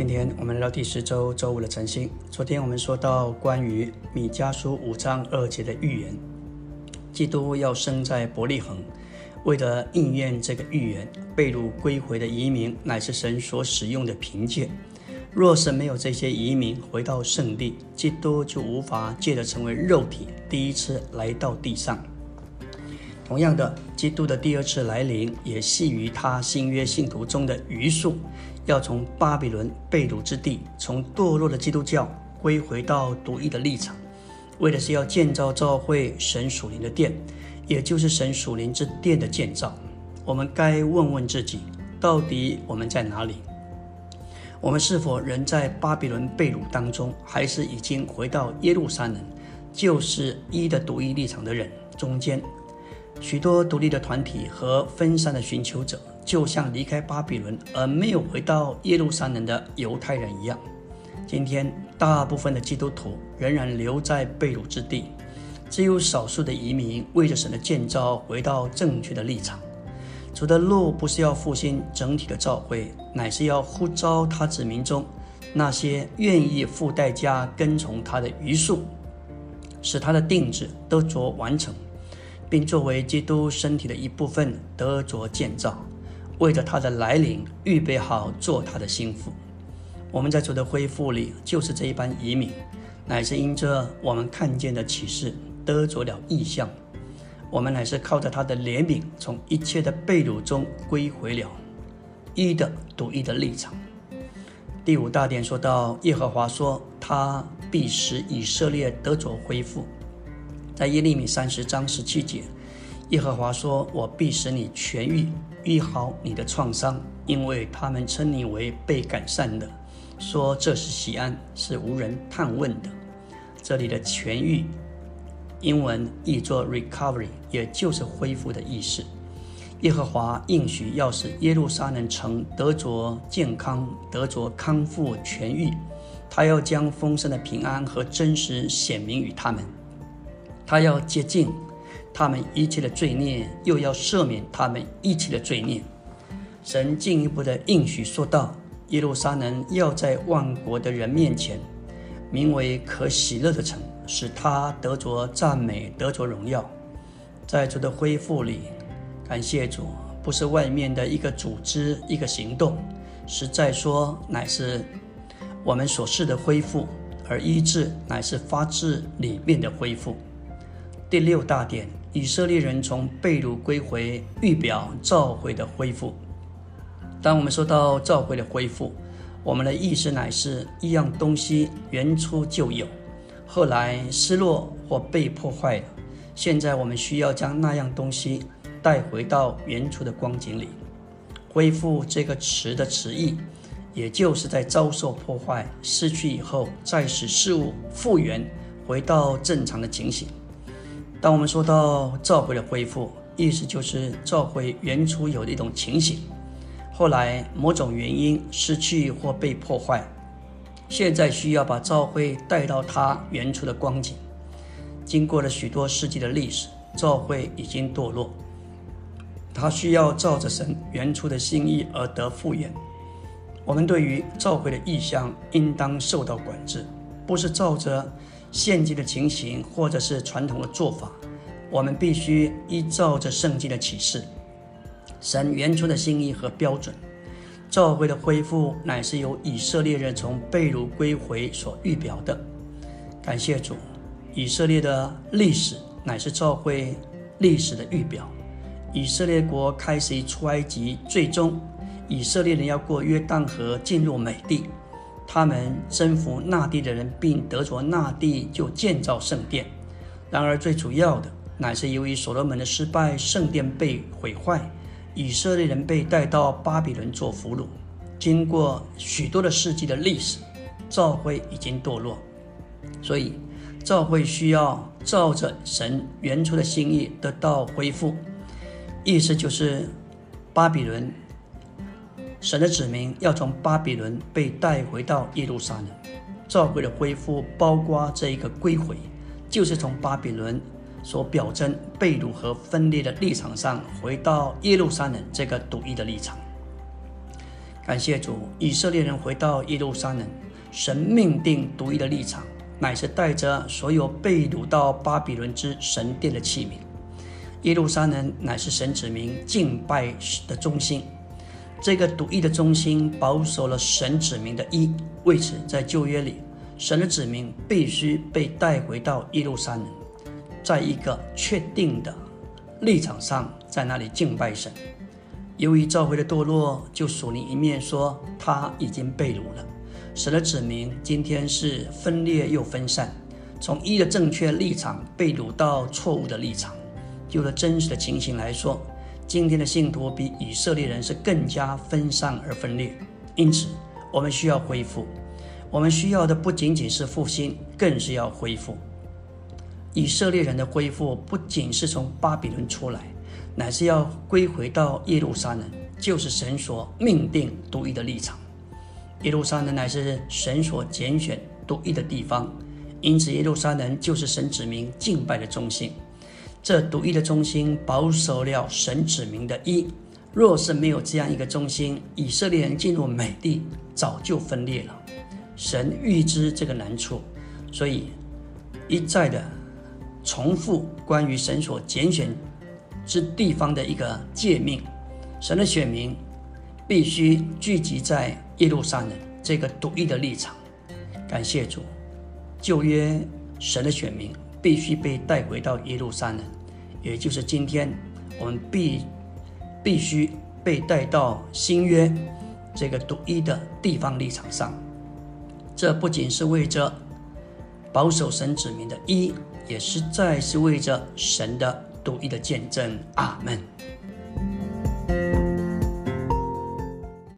今天我们来到第十周周五的晨星。昨天我们说到关于米迦书五章二节的预言，基督要生在伯利恒。为了应验这个预言，被掳归回的移民乃是神所使用的凭借。若是没有这些移民回到圣地，基督就无法借着成为肉体第一次来到地上。同样的，基督的第二次来临也系于他新约信徒中的余数，要从巴比伦被掳之地，从堕落的基督教归回到独一的立场，为的是要建造教会神属灵的殿，也就是神属灵之殿的建造。我们该问问自己，到底我们在哪里？我们是否仍在巴比伦被掳当中，还是已经回到耶路撒冷，就是一的独一立场的人中间？许多独立的团体和分散的寻求者，就像离开巴比伦而没有回到耶路撒冷的犹太人一样。今天，大部分的基督徒仍然留在被掳之地，只有少数的移民为着神的建造回到正确的立场。主的路不是要复兴整体的教会，乃是要呼召他子民中那些愿意付代价跟从他的余数，使他的定制都着完成，并作为基督身体的一部分得着建造，为着他的来临预备好做他的心腹。我们在主的恢复里，就是这一般移民，乃是因着我们看见的启示得着了意象。我们乃是靠着他的怜悯，从一切的被掳中归回了一的独一的立场。第五大点说到，耶和华说，他必使以色列得着恢复。在耶利米三十章十七节，耶和华说：“我必使你痊愈，医好你的创伤，因为他们称你为被改善的，说这是喜安，是无人探问的。”这里的痊愈。英文译作 recovery，也就是恢复的意思。耶和华应许要使耶路撒冷城得着健康，得着康复痊愈。他要将丰盛的平安和真实显明于他们。他要洁净他们一切的罪孽，又要赦免他们一切的罪孽。神进一步的应许说道：耶路撒冷要在万国的人面前，名为可喜乐的城。使他得着赞美，得着荣耀，在主的恢复里，感谢主，不是外面的一个组织、一个行动，实在说乃是我们所示的恢复，而医治乃是发自里面的恢复。第六大点，以色列人从被掳归回，预表召回的恢复。当我们说到召回的恢复，我们的意思乃是一样东西原初就有。后来失落或被破坏了，现在我们需要将那样东西带回到原初的光景里。恢复这个词的词义，也就是在遭受破坏、失去以后，再使事物复原，回到正常的情形。当我们说到召回的恢复，意思就是召回原初有的一种情形，后来某种原因失去或被破坏。现在需要把召回带到它原初的光景。经过了许多世纪的历史，召回已经堕落，它需要照着神原初的心意而得复原。我们对于召回的意向应当受到管制，不是照着现今的情形或者是传统的做法。我们必须依照着圣经的启示，神原初的心意和标准。教会的恢复乃是由以色列人从被掳归回所预表的。感谢主，以色列的历史乃是教会历史的预表。以色列国开始出埃及，最终以色列人要过约旦河进入美地。他们征服那地的人，并得着那地，就建造圣殿。然而最主要的乃是由于所罗门的失败，圣殿被毁坏。以色列人被带到巴比伦做俘虏，经过许多的世纪的历史，教会已经堕落，所以教会需要照着神原初的心意得到恢复。意思就是，巴比伦神的子民要从巴比伦被带回到耶路撒冷。教会的恢复包括这一个归回，就是从巴比伦。所表征被掳和分裂的立场上，回到耶路撒冷这个独一的立场。感谢主，以色列人回到耶路撒冷，神命定独一的立场，乃是带着所有被掳到巴比伦之神殿的器皿。耶路撒冷乃是神子民敬拜的中心。这个独一的中心保守了神子民的一，为此在旧约里，神的子民必须被带回到耶路撒冷，在一个确定的立场上，在那里敬拜神。由于召回的堕落，就属灵一面说他已经被掳了。神的子民今天是分裂又分散，从一的正确立场被掳到错误的立场。就了真实的情形来说。今天的信徒比以色列人是更加分散而分裂，因此我们需要恢复。我们需要的不仅仅是复兴，更是要恢复。以色列人的恢复不仅是从巴比伦出来，乃是要归回到耶路撒冷，就是神所命定独一的立场。耶路撒冷乃是神所拣选独一的地方，因此耶路撒冷就是神指明敬拜的中心。这独一的中心保守了神指明的一。若是没有这样一个中心，以色列人进入美地早就分裂了。神预知这个难处，所以一再的重复关于神所拣选之地方的一个诫命。神的选民必须聚集在耶路撒冷这个独一的立场。感谢主，旧约神的选民。必须被带回到耶路撒冷，也就是今天我们必必须被带到新约这个独一的地方立场上。这不仅是为着保守神子民的一，也实在是为着神的独一的见证。阿门。